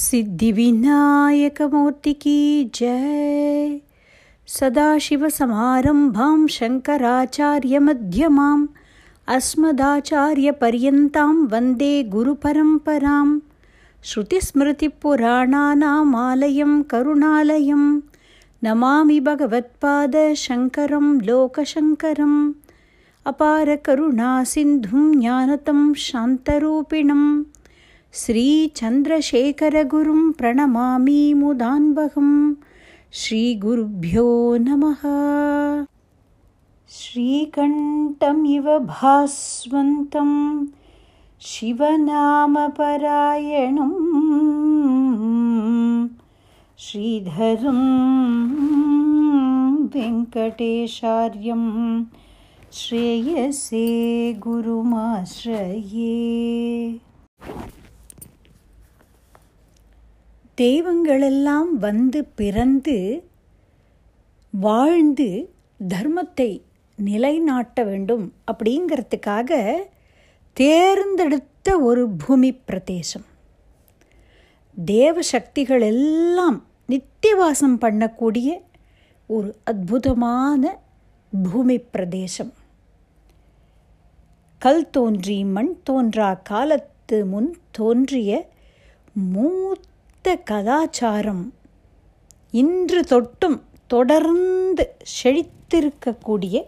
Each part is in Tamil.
सिद्धिविनायकमूर्ति की जय। सदाशिवसमारम्भां शङ्कराचार्यमध्यमाम् अस्मदाचार्यपर्यन्तां वन्दे गुरुपरम्परां श्रुतिस्मृतिपुराणानामालयं करुणालयं नमामि भगवत्पादशङ्करं लोकशङ्करम् अपारकरुणासिन्धुं ज्ञानतं शान्तरूपिणं श्रीचन्द्रशेखरगुरुं प्रणमामि मुदान्बहं श्रीगुरुभ्यो नमः। श्रीकण्ठमिव भास्वन्तं शिवनामपरायणं श्रीधरं वेङ्कटेशार्यं श्रेयसे गुरुमाश्रये। தெய்வங்களெல்லாம் வந்து பிறந்து வாழ்ந்து தர்மத்தை நிலைநாட்ட வேண்டும் அப்படிங்கிறதுக்காக தேர்ந்தெடுத்த ஒரு பூமி பிரதேசம். தேவசக்திகள் எல்லாம் நித்தியவாசம் பண்ணக்கூடிய ஒரு அற்புதமான பூமி பிரதேசம். கல் தோன்றி மண் தோன்றா காலத்து முன் தோன்றிய மூத்த கலாச்சாரம் இன்று தொட்டும் தொடர்ந்து செழித்திருக்கக்கூடிய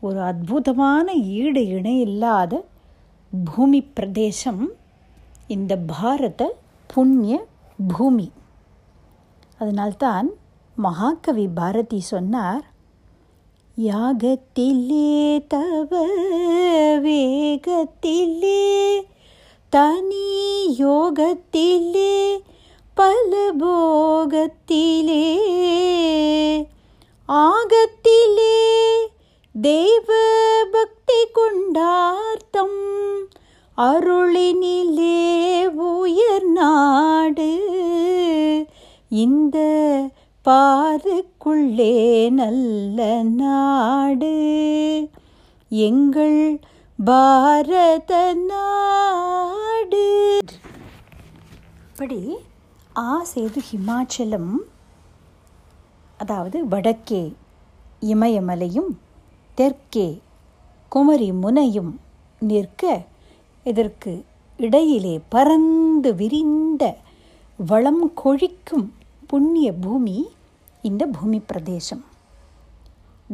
ஒரு அற்புதமான ஈடு இணையில்லாத பூமி பிரதேசம் இந்த பாரத புண்ணிய பூமி. அதனால்தான் மகாகவி பாரதி சொன்னார் யாகத்திலே தவ வேகத்திலே தனி யோகத்திலே பல போகத்திலே ஆகத்திலே தெய்வ பக்தி கொண்டார்த்தம். அருளினிலே உயர் நாடு. இந்த பாருக்குள்ளே நல்ல நாடு. எங்கள் பாரத நாடு. இப்படி ஆ சேது ஹிமாச்சலம் அதாவது வடக்கே இமயமலையும் தெற்கே குமரி முனையும் நிற்க இதற்கு இடையிலே பறந்து விரிந்த வளம் கொழிக்கும் புண்ணிய பூமி இந்த பூமி பிரதேசம்.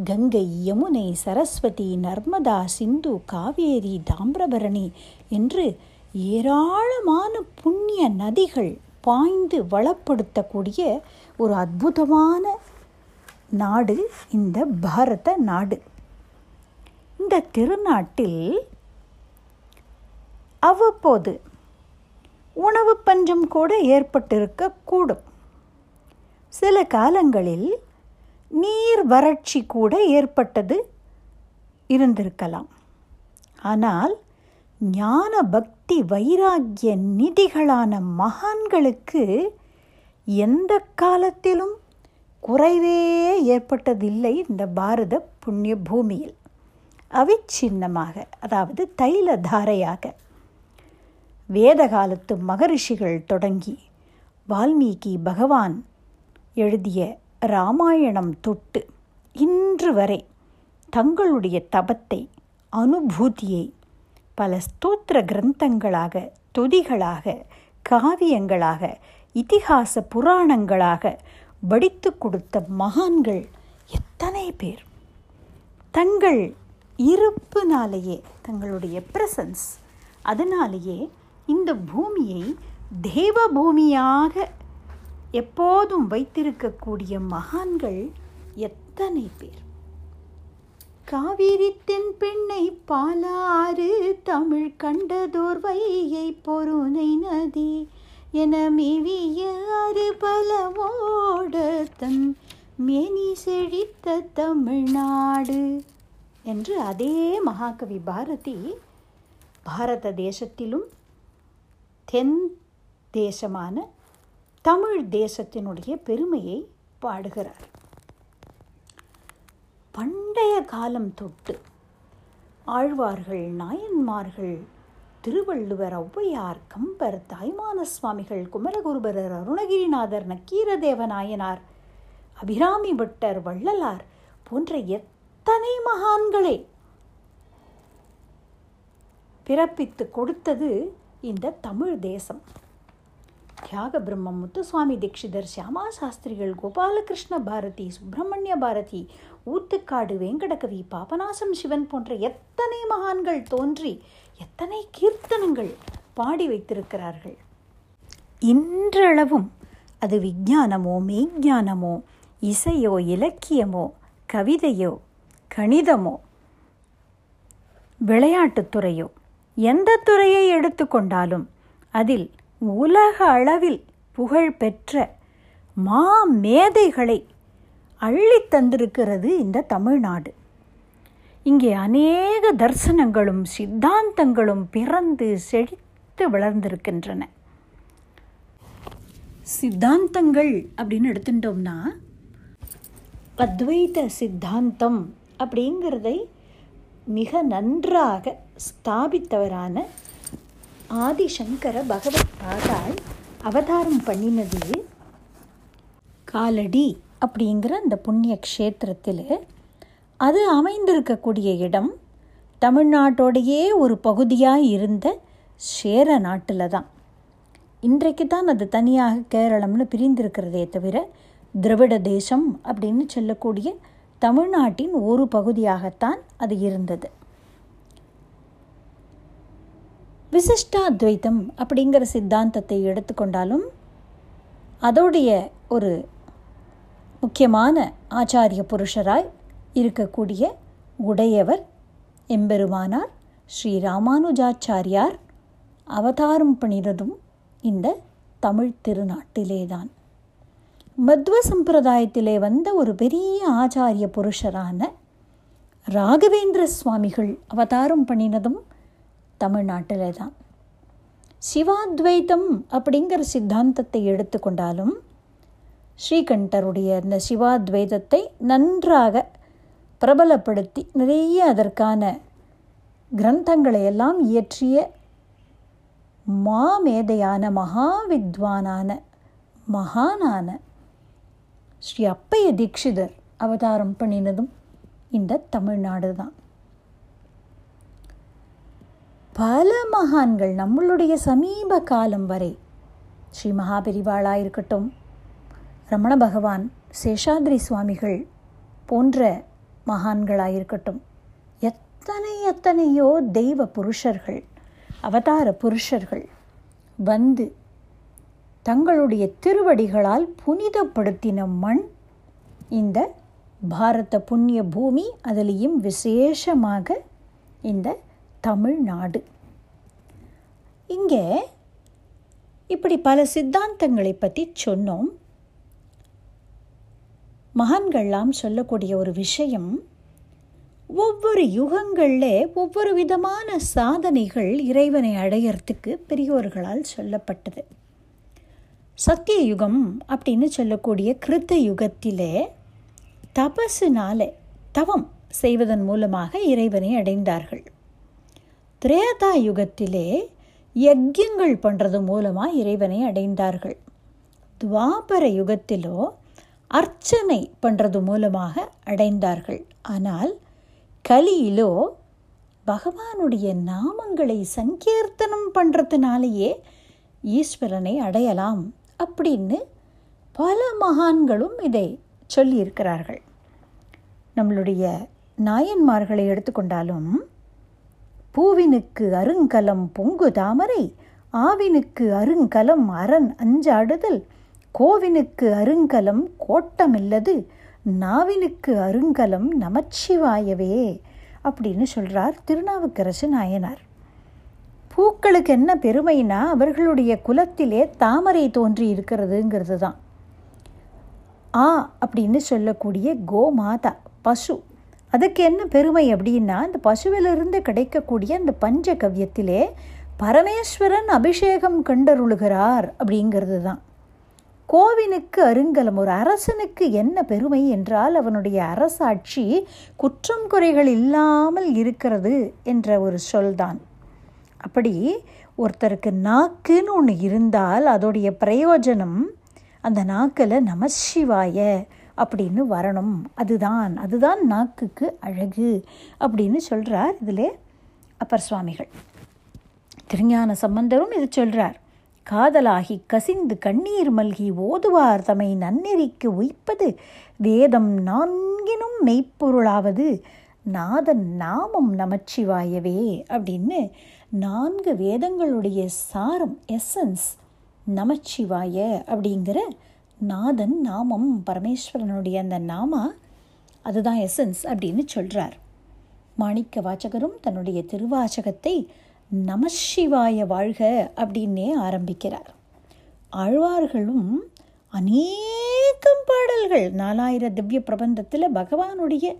கங்கை யமுனை சரஸ்வதி நர்மதா சிந்து காவேரி தாமிரபரணி என்று ஏராளமான புண்ணிய நதிகள் பாய்ந்து வளப்படுத்தக்கூடிய ஒரு அற்புதமான நாடு இந்த பாரத நாடு. இந்த திருநாட்டில் அவ்வப்போது உணவு பஞ்சம் கூட ஏற்பட்டிருக்கக்கூடும் சில காலங்களில் நீர் வறட்சி கூட ஏற்பட்டது இருந்திருக்கலாம். ஆனால் ஞான பக்தி வைராக்கிய நிதிகளான மகான்களுக்கு எந்த காலத்திலும் குறைவே ஏற்பட்டதில்லை இந்த பாரத புண்ணிய பூமியில். அவிச்சின்னமாக அதாவது தைல தாரையாக வேத காலத்து மகரிஷிகள் தொடங்கி வால்மீகி பகவான் எழுதிய ராமாயணம் தொட்டு இன்று வரை தங்களுடைய தபத்தை அனுபூதியை பல ஸ்தோத்திர கிரந்தங்களாக துதிகளாக காவியங்களாக இதிகாச புராணங்களாக படித்து கொடுத்த மகான்கள் எத்தனை பேர்? தங்கள் இருப்புனாலேயே தங்களுடைய பிரசன்ஸ் அதனாலேயே இந்த பூமியை தேவ பூமியாக எப்போதும் வைத்திருக்கக்கூடிய மகான்கள் எத்தனை பேர்? காவிரி தென் பெண்ணை பாலாறு தமிழ் கண்டதோர் வையை பொருணை நதி என மேவியாறு பலவோட தன் மேனி செழித்த தமிழ்நாடு என்று அதே மகாகவி பாரதி பாரத தேசத்திலும் தென் தேசமான தமிழ் தேசத்தினுடைய பெருமையை பாடுகிறார். பண்டைய காலம் தொட்டு ஆழ்வார்கள் நாயன்மார்கள் திருவள்ளுவர் ஔவையார் கம்பர் தாய்மான சுவாமிகள் குமரகுருபரர் அருணகிரிநாதர் நக்கீரதேவ நாயனார் அபிராமி பட்டர் வள்ளலார் போன்ற எத்தனை மகான்களை பிறப்பித்து கொடுத்தது இந்த தமிழ் தேசம். தியாக பிரம்மம் முத்துசுவாமி தீட்சிதர் சியாமா சாஸ்திரிகள் கோபாலகிருஷ்ண பாரதி சுப்பிரமணிய பாரதி ஊத்துக்காடு வேங்கடகவி பாபநாசம் சிவன் போன்ற எத்தனை மகான்கள் தோன்றி எத்தனை கீர்த்தனங்கள் பாடி வைத்திருக்கிறார்கள்? இன்றளவும் அது விஞ்ஞானமோ மெய்ஞானமோ இசையோ இலக்கியமோ கவிதையோ கணிதமோ விளையாட்டுத்துறையோ எந்த துறையை எடுத்துக்கொண்டாலும் அதில் உலக அளவில் புகழ் பெற்ற மா மேதைகளை அள்ளி தந்திருக்கிறது இந்த தமிழ்நாடு. இங்கே அநேக தரிசனங்களும் சித்தாந்தங்களும் பிறந்து செழித்து வளர்ந்திருக்கின்றன. சித்தாந்தங்கள் அப்படின்னு எடுத்துட்டோம்னா அத்வைத சித்தாந்தம் அப்படிங்கிறதை மிக நன்றாக ஸ்தாபித்தவரான ஆதிசங்கர பகவத் பாதால் அவதாரம் பண்ணினது காலடி. அப்படிங்கிற அந்த புண்ணிய க்ஷேத்திரத்தில் அது அமைந்திருக்கக்கூடிய இடம் தமிழ்நாட்டோடையே ஒரு பகுதியாக இருந்த சேர நாட்டில் தான். இன்றைக்கு தான் அது தனியாக கேரளம்னு பிரிந்திருக்கிறதே தவிர திராவிட தேசம் அப்படின்னு சொல்லக்கூடிய தமிழ்நாட்டின் ஒரு பகுதியாகத்தான் அது இருந்தது. விசிஷ்டாத்வைத்தம் அப்படிங்கிற சித்தாந்தத்தை எடுத்துக்கொண்டாலும் அதோடைய ஒரு முக்கியமான ஆச்சாரிய புருஷராய் இருக்கக்கூடிய உடையவர் எம்பெருமானார் ஸ்ரீ ராமானுஜாச்சாரியார். அவதாரம் பண்ணினதும் இந்த தமிழ் திருநாட்டிலேதான். மத்வ சம்பிரதாயத்திலே வந்த ஒரு பெரிய ஆச்சாரிய புருஷரான ராகவேந்திர சுவாமிகள் அவதாரம் பண்ணினதும் தமிழ்நாட்டிலே தான் சிவாத்வைத்தம் அப்படிங்கிற சித்தாந்தத்தை எடுத்துக்கொண்டாலும் ஸ்ரீகண்டருடைய இந்த சிவாத்வைதத்தை நன்றாக பிரபலப்படுத்தி நிறைய அதற்கான கிரந்தங்களை எல்லாம் இயற்றிய மாமேதையான மகாவித்வானான மகானான ஸ்ரீ அப்பைய தீட்சிதர் அவதாரம் பண்ணினதும் இந்த தமிழ்நாடு தான். பல மகான்கள் நம்மளுடைய சமீப காலம் வரை ஸ்ரீ மகாபெரிவாளா இருக்கட்டும் ரமண பகவான் சேஷாத்ரி சுவாமிகள் போன்ற மகான்களாயிருக்கட்டும். எத்தனை எத்தனையோ தெய்வ புருஷர்கள் அவதார புருஷர்கள் வந்து தங்களுடைய திருவடிகளால் புனிதப்படுத்தின மண் இந்த பாரத புண்ணிய பூமி அதிலையும் விசேஷமாக இந்த தமிழ்நாடு. இங்கே இப்படி பல சித்தாந்தங்களை பற்றி சொன்னோம். மகான்கள்லாம் சொல்லக்கூடிய ஒரு விஷயம் ஒவ்வொரு யுகங்களில் ஒவ்வொரு விதமான சாதனைகள் இறைவனை அடையறதுக்கு பெரியோர்களால் சொல்லப்பட்டது. சத்திய யுகம் அப்படின்னு சொல்லக்கூடிய கிருத்த யுகத்திலே தபசுனால தவம் செய்வதன் மூலமாக இறைவனை அடைந்தார்கள். திரேதா யுகத்திலே யஜ்யங்கள் பண்ணுறது மூலமாக இறைவனை அடைந்தார்கள். துவாபர யுகத்திலோ அர்ச்சனை பண்ணுறது மூலமாக அடைந்தார்கள். ஆனால் கலியிலோ பகவானுடைய நாமங்களை சங்கீர்த்தனம் பண்ணுறதுனாலேயே ஈஸ்வரனை அடையலாம் அப்படின்னு பல மகான்களும் இதை சொல்லியிருக்கிறார்கள். நம்மளுடைய நாயன்மார்களை எடுத்துக்கொண்டாலும் பூவினுக்கு அருங்கலம் பொங்கு தாமரை ஆவினுக்கு அருங்கலம் அரண் அஞ்சாடுதல் கோவினுக்கு அருங்கலம் கோட்டமில்லது நாவினுக்கு அருங்கலம் நமச்சிவாயவே அப்படின்னு சொல்கிறார் திருநாவுக்கரசு நாயனார். பூக்களுக்கு என்ன பெருமைனா அவர்களுடைய குலத்திலே தாமரை தோன்றி இருக்கிறதுங்கிறது தான். ஆ அப்படின்னு சொல்லக்கூடிய கோமாதா பசு. அதுக்கு என்ன பெருமை அப்படின்னா அந்த பசுவிலிருந்து கிடைக்கக்கூடிய அந்த பஞ்ச கவ்யத்திலே பரமேஸ்வரன் அபிஷேகம் கண்டருளுகிறார் அப்படிங்கிறது தான். கோவினுக்கு அருங்கலம் ஒரு அரசனுக்கு என்ன பெருமை என்றால் அவனுடைய அரசாட்சி குற்றம் குறைகள் இல்லாமல் இருக்கிறது என்ற ஒரு சொல்தான். அப்படி ஒருத்தருக்கு நாக்குன்னு ஒன்று இருந்தால் அதோடைய பிரயோஜனம் அந்த நாக்கில் நமசிவாய அப்படின்னு வரணும். அதுதான் அதுதான் நாக்குக்கு அழகு அப்படின்னு சொல்கிறார் இதில் அப்பர் சுவாமிகள். திருஞான சம்பந்தரும் இது சொல்கிறார் காதலாகி கசிந்து கண்ணீர் மல்கி ஓதுவார் தமை நன்னெறிக்கு உய்ப்பது. வேதம் நான்கினும் மெய்ப்பொருளாவது. நாதன் நாமம் நமச்சிவாயவே அப்படின்னு நான்கு வேதங்களுடைய சாரம் எசன்ஸ் நமச்சிவாய அப்படிங்கிற நாதன் நாமம் பரமேஸ்வரனுடைய அந்த நாமா அதுதான் எசன்ஸ் அப்படின்னு சொல்கிறார் மாணிக்க வாச்சகரும் தன்னுடைய திருவாச்சகத்தை நமசிவாய வாழ்க அப்படின்னே ஆரம்பிக்கிறார். ஆழ்வார்களும் அநேகம் பாடல்கள் நாலாயிர திவ்ய பிரபந்தத்தில் பகவானுடைய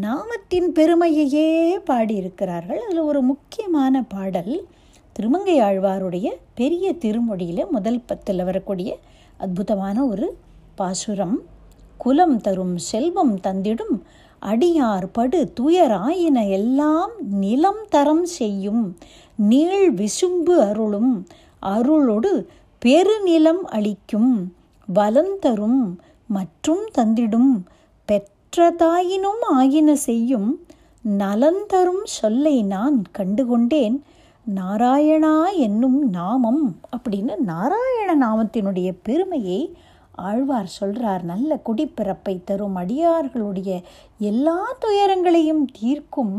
நாமத்தின் பெருமையையே பாடியிருக்கிறார்கள். அதில் ஒரு முக்கியமான பாடல் திருமங்கை ஆழ்வாருடைய பெரிய திருமொழியில் முதல் பத்தில் வரக்கூடிய அற்புதமான ஒரு பாசுரம். குலம் தரும் செல்வம் தந்திடும் அடியார் படு துயராயின எல்லாம் நிலம் தரம் செய்யும். நீள் விசும்பு அருளும் அருளொடு பெருநிலம் அளிக்கும் வலந்தரும் மற்றும் தந்திடும் பெற்றதாயினும் ஆயின செய்யும் நலந்தரும் சொல்லை நான் கண்டுகொண்டேன் நாராயணா என்னும் நாமம் அப்படின்னு நாராயண நாமத்தினுடைய பெருமையை ஆழ்வார் சொல்கிறார் நல்ல குடிப்பிறப்பை தரும் அடியார்களுடைய எல்லா துயரங்களையும் தீர்க்கும்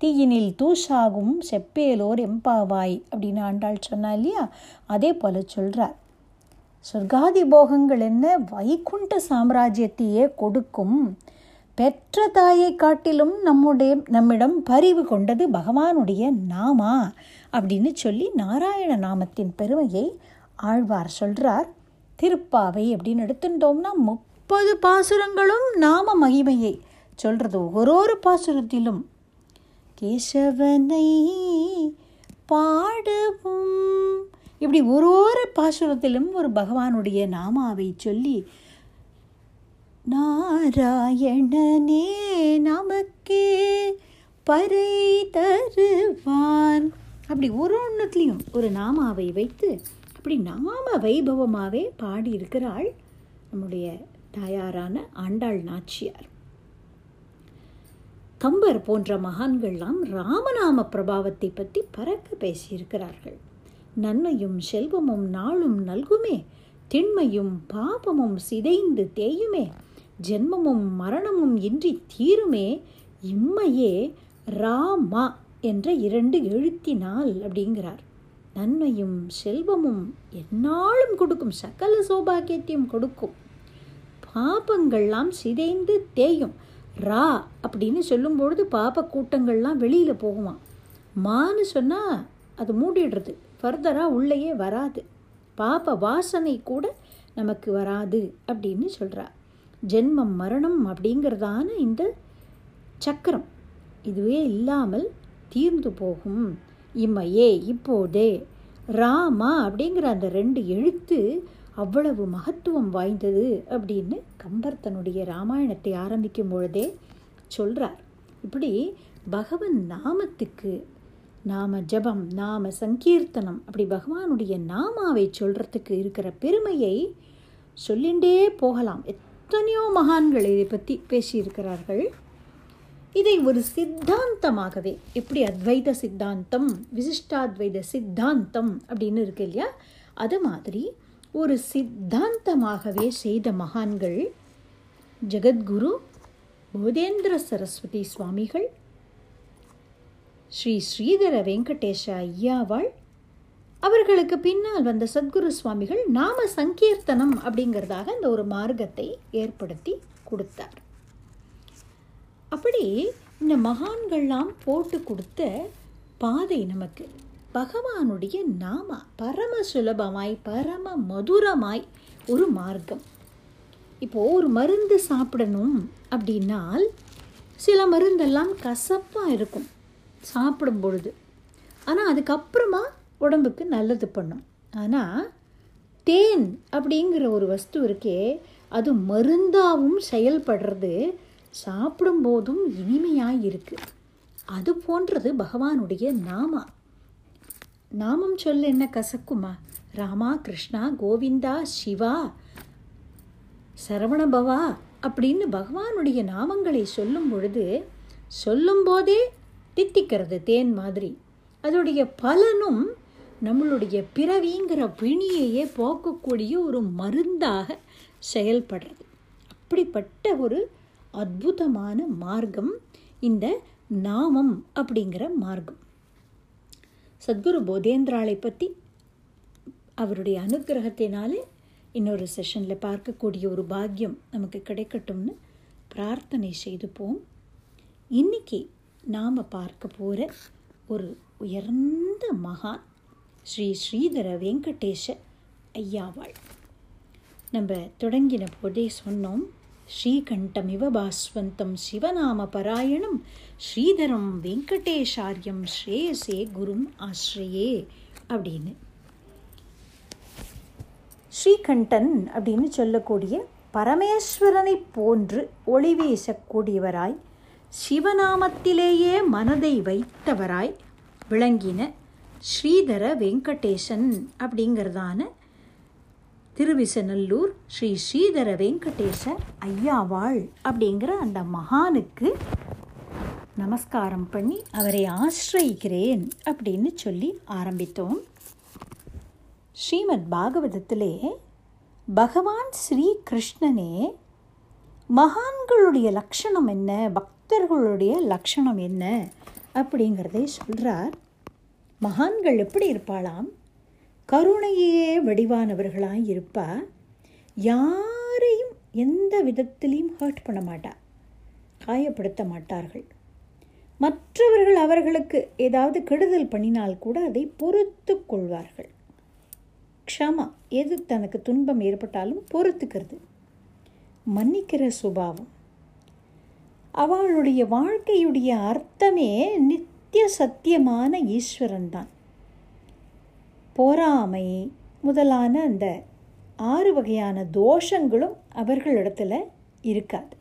தீயினில் தூஷாகும் செப்பேலோர் எம்பாவாய் அப்படின்னு ஆண்டாள் சொன்னா இல்லையா? அதே போல சொல்கிறார் சொர்க்காதி போகங்கள் என்ன? வைகுண்ட சாம்ராஜ்யத்தையே கொடுக்கும். பெற்ற தாயை காட்டிலும் நம்முடைய நம்மிடம் பரிவு கொண்டது பகவானுடைய நாமா? அப்படின்னு சொல்லி நாராயண நாமத்தின் பெருமையை ஆழ்வார் சொல்கிறார் திருப்பாவை அப்படின்னு எடுத்துட்டோம்னா முப்பது பாசுரங்களும் நாம மகிமையை சொல்கிறது ஒரு ஒரு பாசுரத்திலும் கேசவனை பாடவும். இப்படி ஒரு ஒரு பாசுரத்திலும் ஒரு பகவானுடைய நாமாவை சொல்லி நாராயணனே நமக்கே பறை தருவான் அப்படி ஒரு ஒன்றுத்துலேயும் ஒரு நாமாவை வைத்து அப்படி நாம வைபவமாகவே பாடியிருக்கிறாள் நம்முடைய தாயாரான ஆண்டாள் நாச்சியார். கம்பர் போன்ற மகான்கள்லாம் ராமநாம பிரபாவத்தை பற்றி பறக்க பேசியிருக்கிறார்கள். நன்மையும் செல்வமும் நாளும் நல்குமே திண்மையும் பாபமும் சிதைந்து தேயுமே ஜென்மமும் மரணமும் இன்றி தீருமே இம்மையே ராமா என்ற இரண்டு எழுத்தினால் அப்படிங்கிறார். நன்மையும் செல்வமும் எந்நாளும் கொடுக்கும் சகல சௌபாகியத்தையும் கொடுக்கும். பாபங்கள்லாம் சிதைந்து தேயும் ரா அப்படின்னு சொல்லும்பொழுது பாப கூட்டங்கள்லாம் வெளியில் போகுமா மான்னு சொன்னால் அது மூடிடுறது. ஃபர்தராக உள்ளேயே வராது. பாப வாசனை கூட நமக்கு வராது அப்படின்னு சொல்கிறா ஜென்மம் மரணம் அப்படிங்கிறதான இந்த சக்கரம். இதுவே இல்லாமல் தீர்ந்து போகும். இம்மையே இப்போதே. ராமா அப்படிங்கிற அந்த ரெண்டு எழுத்து அவ்வளவு மகத்துவம் வாய்ந்தது அப்படின்னு கம்பர் தன்னுடைய ராமாயணத்தை ஆரம்பிக்கும் பொழுதே சொல்கிறார் இப்படி பகவன் நாமத்துக்கு நாம ஜபம் நாம சங்கீர்த்தனம் அப்படி பகவானுடைய நாமாவை சொல்கிறதுக்கு இருக்கிற பெருமையை சொல்லிண்டே போகலாம். எத்தனையோ மகான்கள் இதை பற்றி பேசியிருக்கிறார்கள். இதை ஒரு சித்தாந்தமாகவே எப்படி அத்வைத சித்தாந்தம் விசிஷ்டாத்வைத சித்தாந்தம் அப்படின்னு இருக்கு இல்லையா? அது மாதிரி ஒரு சித்தாந்தமாகவே செய்த மகான்கள் ஜெகத்குரு போதேந்திர சரஸ்வதி சுவாமிகள் ஸ்ரீ ஸ்ரீதர வெங்கடேஷ ஐயாவாள். அவர்களுக்கு பின்னால் வந்த சத்குரு சுவாமிகள் நாம சங்கீர்த்தனம் அப்படிங்கிறதாக இந்த ஒரு மார்க்கத்தை ஏற்படுத்தி கொடுத்தார். அப்படி இந்த மகான்கள்லாம் போட்டு கொடுத்த பாதை நமக்கு பகவானுடைய நாம பரம சுலபமாய் பரம மதுரமாய் ஒரு மார்க்கம். இப்போது ஒரு மருந்து சாப்பிடணும் அப்படின்னால் சில மருந்தெல்லாம் கசப்பாக இருக்கும் சாப்பிடும் பொழுது. ஆனால் அதுக்கப்புறமா உடம்புக்கு நல்லது பண்ணும். ஆனால் தேன் அப்படிங்கிற ஒரு வஸ்து இருக்கே அது மருந்தாகவும் செயல்படுறது சாப்பிடும்போதும் இனிமையாக இருக்குது அது போன்றது பகவானுடைய நாமா. நாமம் சொல்ல என்ன கசக்குமா? ராமா கிருஷ்ணா கோவிந்தா சிவா சரவணபவா அப்படின்னு பகவானுடைய நாமங்களை சொல்லும் பொழுது சொல்லும்போதே தித்திக்கிறது தேன் மாதிரி. அதோடைய பலனும் நம்மளுடைய பிறவிங்கிற பிணியையே போக்கக்கூடிய ஒரு மருந்தாக செயல்படுறது. அப்படிப்பட்ட ஒரு அற்புதமான மார்க்கம் இந்த நாமம் அப்படிங்கிற மார்க்கம். சத்குரு போதேந்திராளை பற்றி அவருடைய அனுகிரகத்தினாலே இன்னொரு செஷனில் பார்க்கக்கூடிய ஒரு பாக்கியம் நமக்கு கிடைக்கட்டும்னு பிரார்த்தனை செய்துப்போம் இன்னைக்கு நாம் பார்க்க போகிற ஒரு உயர்ந்த மகான் ஸ்ரீ ஸ்ரீதர வெங்கடேஷ ஐயாவாள். நம்ம தொடங்கின போதே சொன்னோம் ஸ்ரீகண்டமிவ பாஸ்வந்தம் சிவநாம பராயணம். ஸ்ரீதரம் வெங்கடேஷாரியம் ஸ்ரேயசே குரும் ஆஸ்ரயே அப்படின்னு. ஸ்ரீகண்டன் அப்படின்னு சொல்லக்கூடிய பரமேஸ்வரனை போன்று ஒளி வீசக்கூடியவராய் சிவநாமத்திலேயே மனதை வைத்தவராய் விளங்கின ஸ்ரீதர வெங்கடேசன் அப்படிங்கிறதான திருவிசநல்லூர் ஸ்ரீ ஸ்ரீதர வெங்கடேச ஐயாவாள் அப்படிங்கிற அந்த மகானுக்கு நமஸ்காரம் பண்ணி அவரை ஆசிரயிக்கிறேன் அப்படின்னு சொல்லி ஆரம்பித்தோம். ஸ்ரீமத் பாகவதத்திலே பகவான் ஸ்ரீ கிருஷ்ணனே மகான்களுடைய லக்ஷணம் என்ன? பக்தர்களுடைய லக்ஷணம் என்ன? அப்படிங்கிறதை சொல்கிறார் மகான்கள் எப்படி இருப்பாளாம்? கருணையே வடிவானவர்களாக இருப்பா யாரையும் எந்த விதத்திலையும் ஹர்ட் பண்ண மாட்டா. காயப்படுத்த மாட்டார்கள். மற்றவர்கள் அவர்களுக்கு ஏதாவது கெடுதல் பண்ணினால் கூட அதை பொறுத்து கொள்வார்கள். க்ஷமா எது தனக்கு துன்பம் ஏற்பட்டாலும் பொறுத்துக்கிறது. மன்னிக்கிற சுபாவம். அவளுடைய வாழ்க்கையுடைய அர்த்தமே நித்திய சத்தியமான ஈஸ்வரன் தான் பொறாமை முதலான அந்த ஆறு வகையான தோஷங்களும் அவர்களிடத்தில் இருக்காது.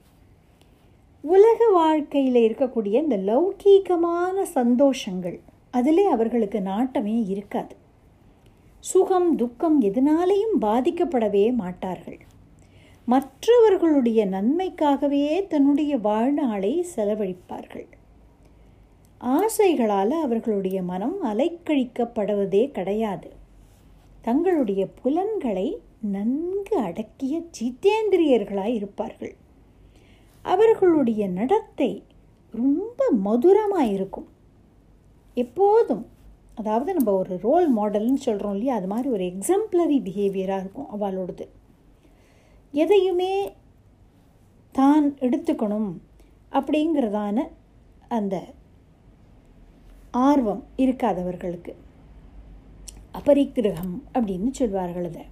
உலக வாழ்க்கையில் இருக்கக்கூடிய இந்த லௌகீகமான சந்தோஷங்கள் அதிலே அவர்களுக்கு நாட்டமே இருக்காது. சுகம் துக்கம் எதனாலேயும் பாதிக்கப்படவே மாட்டார்கள். மற்றவர்களுடைய நன்மைக்காகவே தன்னுடைய வாழ்நாளை செலவழிப்பார்கள். ஆசைகளால் அவர்களுடைய மனம் அலைக்கழிக்கப்படுவதே கிடையாது. தங்களுடைய புலன்களை நன்கு அடக்கிய ஜித்தேந்திரியர்களாய் இருப்பார்கள். அவர்களுடைய நடத்தை ரொம்ப மதுரமாக இருக்கும். எப்போதும் அதாவது நம்ம ஒரு ரோல் மாடல்னு சொல்கிறோம் இல்லையா அது மாதிரி ஒரு எக்ஸாம்பிளரி பிஹேவியராக இருக்கும் அவளோடது. எதையுமே தான் எடுத்துக்கணும் அப்படிங்கிறதான அந்த ஆர்வம் இருக்காதவர்களுக்கு. அபரிக்கிரகம் அப்படின்னு சொல்வார்கள் அதை.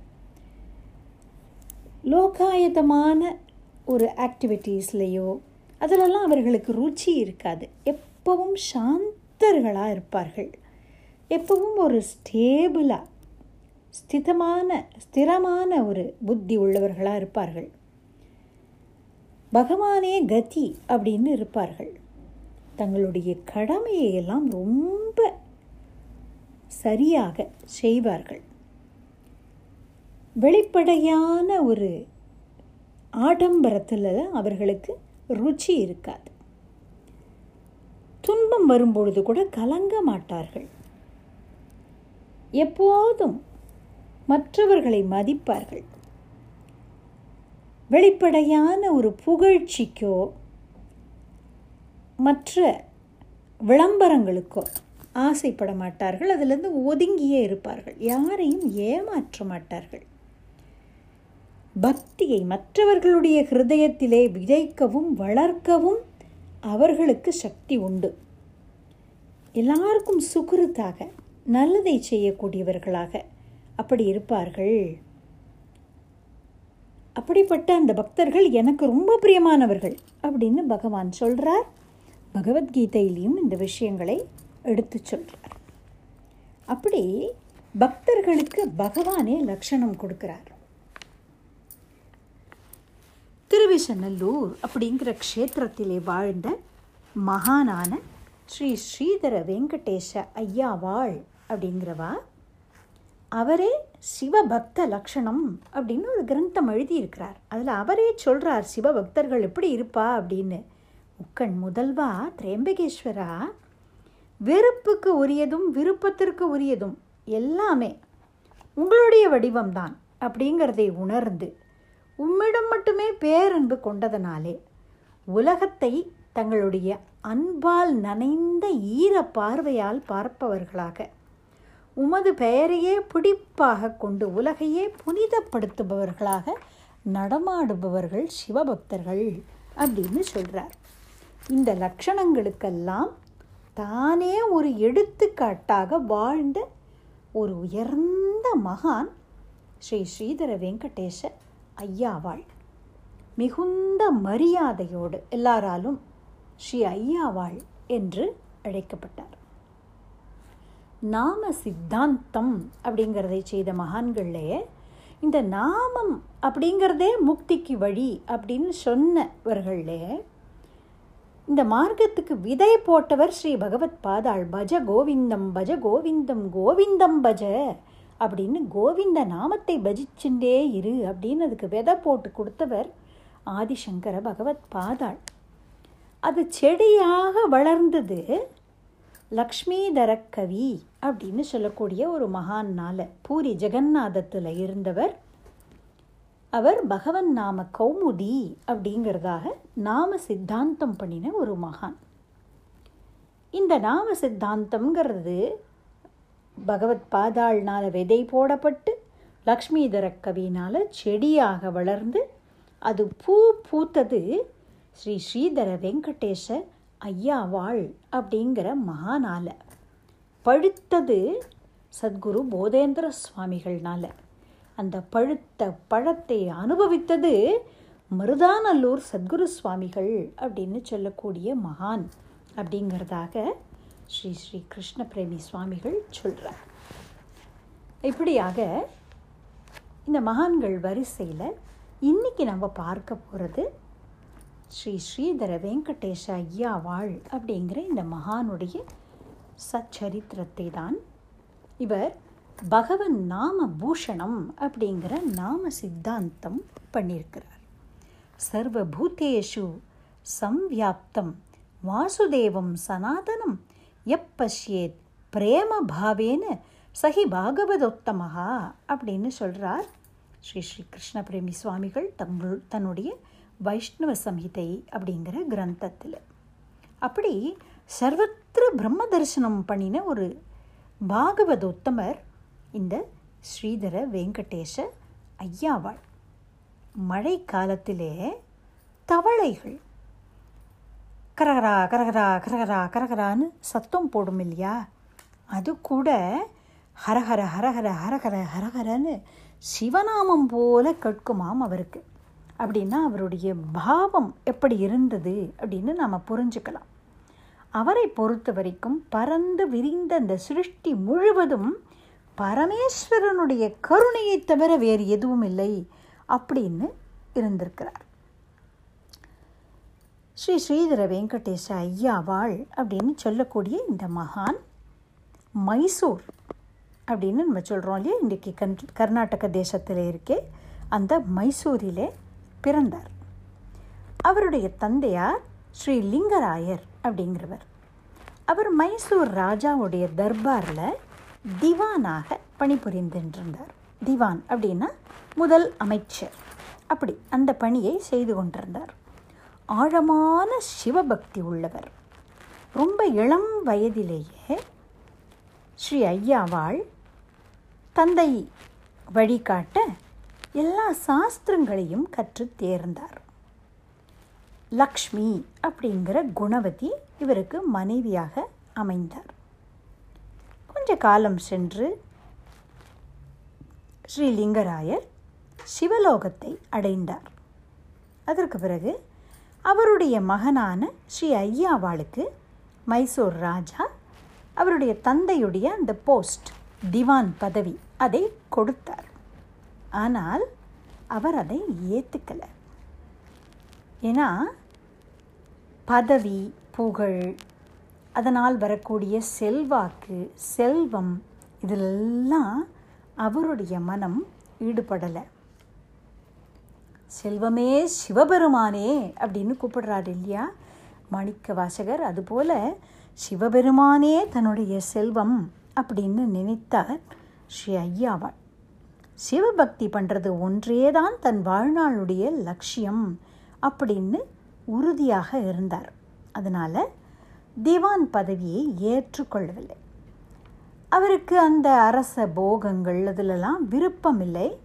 லோகாயதமான ஒரு ஆக்டிவிட்டீஸ்லேயோ அதிலெல்லாம் அவர்களுக்கு ருச்சி இருக்காது. எப்பவும் சாந்தர்களாக இருப்பார்கள். எப்பவும் ஒரு ஸ்டேபிளாக ஸ்திதமான ஸ்திரமான ஒரு புத்தி உள்ளவர்களாக இருப்பார்கள். பகவானே கதி அப்படின்னு இருப்பார்கள். தங்களுடைய கடமையை எல்லாம் ரொம்ப சரியாக செய்வார்கள். வெளிப்படையான ஒரு ஆடம்பரத்தில் அவர்களுக்கு ருச்சி இருக்காது. துன்பம் வரும்பொழுது கூட கலங்க மாட்டார்கள். எப்போதும் மற்றவர்களை மதிப்பார்கள். வெளிப்படையான ஒரு புகழ்ச்சிக்கோ மற்ற விளம்பரங்களுக்கோ ஆசைப்பட மாட்டார்கள். அதிலிருந்து ஒதுங்கியே இருப்பார்கள். யாரையும் ஏமாற்ற மாட்டார்கள். பக்தியை மற்றவர்களுடைய ஹிருதயத்திலே விதைக்கவும் வளர்க்கவும் அவர்களுக்கு சக்தி உண்டு. எல்லாருக்கும் சுகிருத்தாக நல்லதை செய்யக்கூடியவர்களாக அப்படி இருப்பார்கள். அப்படிப்பட்ட அந்த பக்தர்கள் எனக்கு ரொம்ப பிரியமானவர்கள் அப்படின்னு பகவான் சொல்கிறார் பகவத்கீதையிலையும் இந்த விஷயங்களை எடுத்து சொல்கிறார். அப்படி பக்தர்களுக்கு பகவானே லட்சணம் கொடுக்கிறார். திருவிசநல்லூர் அப்படிங்கிற க்ஷேத்திரத்திலே வாழ்ந்த மகானான ஸ்ரீ ஸ்ரீதர வெங்கடேஷ ஐயாவாள் அப்படிங்கிறவா அவரே சிவபக்த லக்ஷணம் அப்படின்னு ஒரு கிரந்தம் எழுதியிருக்கிறார். அதில் அவரே சொல்கிறார் சிவபக்தர்கள் எப்படி இருப்பா? அப்படின்னு. முக்கண் முதல்வா திரேம்பகேஸ்வரா? வெறுப்புக்கு உரியதும் விருப்பத்திற்கு உரியதும் எல்லாமே உங்களுடைய வடிவம்தான் அப்படிங்கிறதை உணர்ந்து உம்மிடம் மட்டுமே பேரன்பு கொண்டதனாலே உலகத்தை தங்களுடைய அன்பால் நனைந்த ஈர பார்வையால் பார்ப்பவர்களாக உமது பெயரையே பிடிப்பாக கொண்டு உலகையே புனிதப்படுத்துபவர்களாக நடமாடுபவர்கள் சிவபக்தர்கள் அப்படின்னு சொல்கிறார் இந்த லட்சணங்களுக்கெல்லாம் தானே ஒரு எடுத்துக்காட்டாக வாழ்ந்த ஒரு உயர்ந்த மகான் ஸ்ரீ ஸ்ரீதர வெங்கடேஷ ஐயாவாள். மிகுந்த மரியாதையோடு எல்லாராலும் ஸ்ரீ ஐயாவாள் என்று அழைக்கப்பட்டார். நாம சித்தாந்தம் அப்படிங்கிறதை செய்த மகான்களே இந்த நாமம் அப்படிங்கிறதே முக்திக்கு வழி அப்படின்னு சொன்னவர்களே இந்த மார்க்கத்துக்கு விதை போட்டவர் ஸ்ரீ பகவத் பாதாள். பஜ கோவிந்தம் பஜ கோவிந்தம் கோவிந்தம் பஜ அப்படின்னு கோவிந்த நாமத்தை பஜிச்சுண்டே இரு அப்படின்னு அதுக்கு விதை போட்டு கொடுத்தவர் ஆதிசங்கர பகவத் பாதாள். அது செடியாக வளர்ந்தது லக்ஷ்மிதர கவி அப்படின்னு சொல்லக்கூடிய ஒரு மகான்னால பூரி ஜெகநாதத்தில் இருந்தவர் அவர் பகவன் நாம கௌமுதி அப்படிங்கிறதாக நாம சித்தாந்தம் பண்ணின ஒரு மகான். இந்த நாம சித்தாந்தம்ங்கிறது பகவத் பாதாள்னால் விதை போடப்பட்டு லக்ஷ்மிதர கவினால் செடியாக வளர்ந்து அது பூ பூத்தது ஸ்ரீ ஸ்ரீதர வெங்கடேஷ ஐயாவாள் அப்படிங்கிற மகானால. பழுத்தது சத்குரு போதேந்திர சுவாமிகள்னால. அந்த பழுத்த பழத்தை அனுபவித்தது மருதானல்லூர் சத்குரு சுவாமிகள் அப்படின்னு சொல்லக்கூடிய மகான் அப்படிங்கிறதாக ஸ்ரீ ஸ்ரீ கிருஷ்ண பிரேமி சுவாமிகள் சொல்கிறார் இப்படியாக இந்த மகான்கள் வரிசையில் இன்றைக்கி நம்ம பார்க்க போகிறது ஸ்ரீ ஸ்ரீதர வெங்கடேஷ ஐயாவாள் அப்படிங்கிற இந்த மகானுடைய சச்சரித்திரத்தை தான் இவர் பகவன் நாம பூஷணம் அப்படிங்கிற நாம சித்தாந்தம் பண்ணியிருக்கிறார். சர்வபூதேஷு சம்வியாப்தம் வாசுதேவம் சனாதனம் எப்பஷ்யேத் பிரேம பாவேன சஹி பாகவதோத்தமஹா அப்படின்னு சொல்கிறார் ஸ்ரீ ஸ்ரீ கிருஷ்ண பிரேமி சுவாமிகள் தங்கள் தன்னுடைய வைஷ்ணவ சம்ஹிதை அப்படிங்கிற கிரந்தத்தில். அப்படி சர்வத்திர பிரம்ம தரிசனம் பண்ணின ஒரு பாகவதோத்தமர் இந்த ஸ்ரீதர வெங்கடேஷ ஐயாவாள். மழை காலத்திலே தவளைகள். கரகரா கரகரா கரகரா கரகரான்னு சத்தம் போடும் இல்லையா? அது கூட ஹரஹர ஹரஹர ஹரஹர ஹரஹரன்னு சிவநாமம் போல கேட்குமாம் அவருக்கு. அப்படின்னா அவருடைய பாவம் எப்படி இருந்தது அப்படின்னு நாம் புரிஞ்சுக்கலாம். அவரை பொறுத்த வரைக்கும் பறந்து விரிந்த அந்த சிருஷ்டி முழுவதும் பரமேஸ்வரனுடைய கருணையை தவிர வேறு எதுவும் இல்லை அப்படின்னு இருந்திருக்கிறார். ஸ்ரீ ஸ்ரீதர வெங்கடேச ஐயாவாள் அப்படின்னு சொல்லக்கூடிய இந்த மகான் மைசூர் அப்படின்னு நம்ம சொல்கிறோம் இல்லையா? இன்றைக்கி கன் கர்நாடக தேசத்தில் இருக்கே அந்த மைசூரிலே பிறந்தார். அவருடைய தந்தையார் ஸ்ரீ லிங்கராயர் அப்படிங்கிறவர். அவர் மைசூர் ராஜாவுடைய தர்பாரில் திவானாக பணிபுரிந்துன்றிருந்தார் திவான் அப்படின்னா முதல் அமைச்சர். அப்படி அந்த பணியை செய்து கொண்டிருந்தார். ஆழமான சிவபக்தி உள்ளவர். ரொம்ப இளம் வயதிலேயே ஸ்ரீ ஐயாவாள் தந்தை வழிகாட்ட எல்லா சாஸ்திரங்களையும் கற்று தேர்ந்தார். லக்ஷ்மி அப்படிங்கிற குணவதி இவருக்கு மனைவியாக அமைந்தார். கொஞ்ச காலம் சென்று ஸ்ரீலிங்கராயர் சிவலோகத்தை அடைந்தார். அதற்கு பிறகு அவருடைய மகனான ஸ்ரீ ஐயாவாளுக்கு மைசூர் ராஜா அவருடைய தந்தையுடைய அந்த போஸ்ட் திவான் பதவி அதை கொடுத்தார். ஆனால் அவர் அதை ஏற்றுக்கலை ஏன்னா பதவி புகழ் அதனால் வரக்கூடிய செல்வாக்கு செல்வம் இதிலெல்லாம் அவருடைய மனம் ஈடுபடலை. செல்வமே சிவபெருமானே அப்படின்னு கூப்பிடுறாரு இல்லையா? மாணிக்க வாசகர் அதுபோல் சிவபெருமானே தன்னுடைய செல்வம் அப்படின்னு நினைத்தார் ஸ்ரீ ஐயாவாள் சிவபக்தி பண்ணுறது ஒன்றே தான் தன் வாழ்நாளுடைய லட்சியம் அப்படின்னு உறுதியாக இருந்தார். அதனால் திவான் பதவியை ஏற்றுக்கொள்ளவில்லை. அவருக்கு அந்த அரச போகங்கள் அதிலெல்லாம் விருப்பம் இல்லை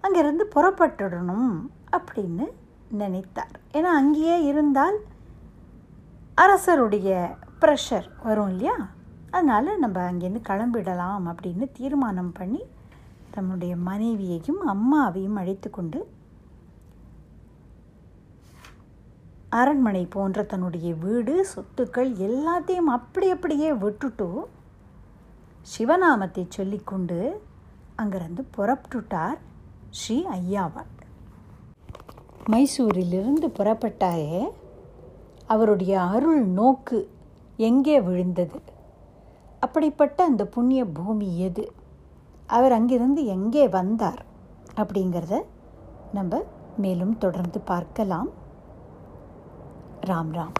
அங்கிருந்து புறப்பட்டுடணும் அப்படின்னு நினைத்தார். ஏன்னா அங்கேயே இருந்தால் அரசருடைய ப்ரெஷர் வரும் இல்லையா? அதனால் நம்ம அங்கேருந்து கிளம்பிடலாம் அப்படின்னு தீர்மானம் பண்ணி தன்னுடைய மனைவியையும் அம்மாவையும் அழைத்து கொண்டு அரண்மனை போன்ற தன்னுடைய வீடு சொத்துக்கள் எல்லாத்தையும் அப்படி அப்படியே விட்டுட்டு சிவநாமத்தை சொல்லிக்கொண்டு அங்கிருந்து புறப்பட்டுட்டார் ஸ்ரீ ஐயாவாள் மைசூரிலிருந்து புறப்பட்டாரே அவருடைய அருள் நோக்கு எங்கே விழுந்தது? அப்படிப்பட்ட அந்த புண்ணிய பூமி எது? அவர் அங்கிருந்து எங்கே வந்தார்? அப்படிங்கிறத நம்ம மேலும் தொடர்ந்து பார்க்கலாம். ராம் ராம்